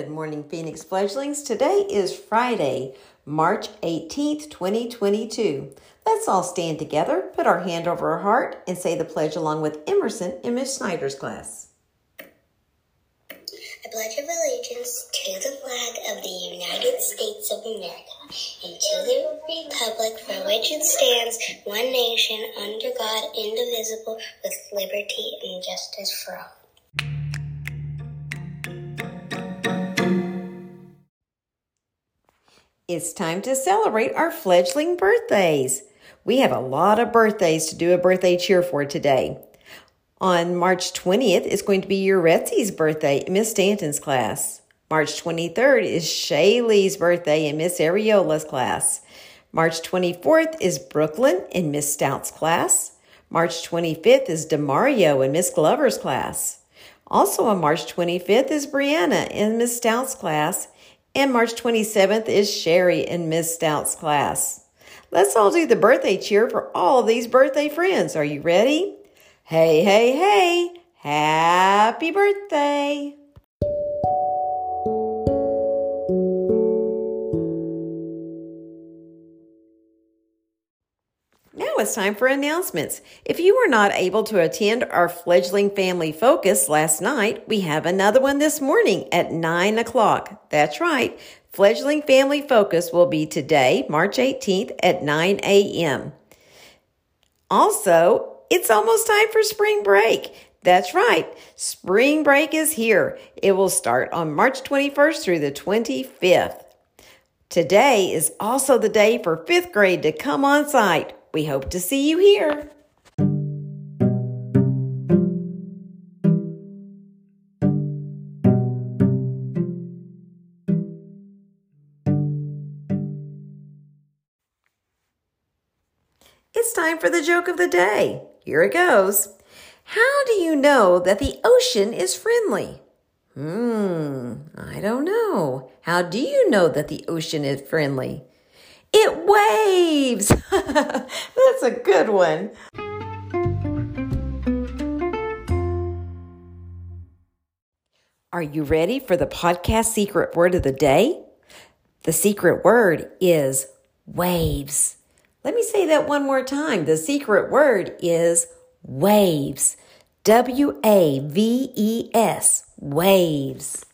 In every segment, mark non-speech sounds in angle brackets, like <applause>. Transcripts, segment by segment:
Good morning, Phoenix fledglings. Today is Friday, March 18th, 2022. Let's all stand together, put our hand over our heart, and say the pledge along with Emerson in Miss Snyder's class. I pledge of allegiance to the flag of the United States of America and to the republic for which it stands, one nation, under God, indivisible, with liberty and justice for all. It's time to celebrate our fledgling birthdays. We have a lot of birthdays to do a birthday cheer for today. On March 20th is going to be your Retsy's birthday in Miss Stanton's class. March 23rd is Shaylee's birthday in Miss Ariola's class. March 24th is Brooklyn in Miss Stout's class. March 25th is Demario in Miss Glover's class. Also on March 25th is Brianna in Miss Stout's class. And March 27th is Sherry in Miss Stout's class. Let's all do the birthday cheer for all these birthday friends. Are you ready? Hey, hey, hey! Happy birthday! It's time for announcements. If you were not able to attend our fledgling family focus last night, we have another one this morning at 9 o'clock. That's right. Fledgling Family Focus will be today, March 18th at 9 a.m. Also, it's almost time for spring break. That's right. Spring break is here. It will start on March 21st through the 25th. Today is also the day for fifth grade to come on site. We hope to see you here. It's time for the joke of the day. Here it goes. How do you know that the ocean is friendly? Hmm, I don't know. How do you know that the ocean is friendly? It waves! <laughs> That's a good one. Are you ready for the podcast secret word of the day? The secret word is waves. Let me say that one more time. The secret word is waves. W A V E S, waves.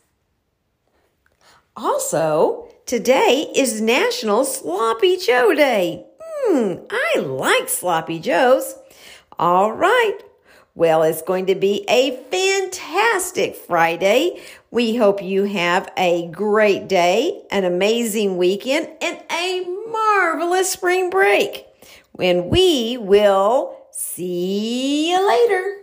Also, today is National Sloppy Joe Day. Hmm, I like Sloppy Joes. All right. Well, it's going to be a fantastic Friday. We hope you have a great day, an amazing weekend, and a marvelous spring break when we will see you later.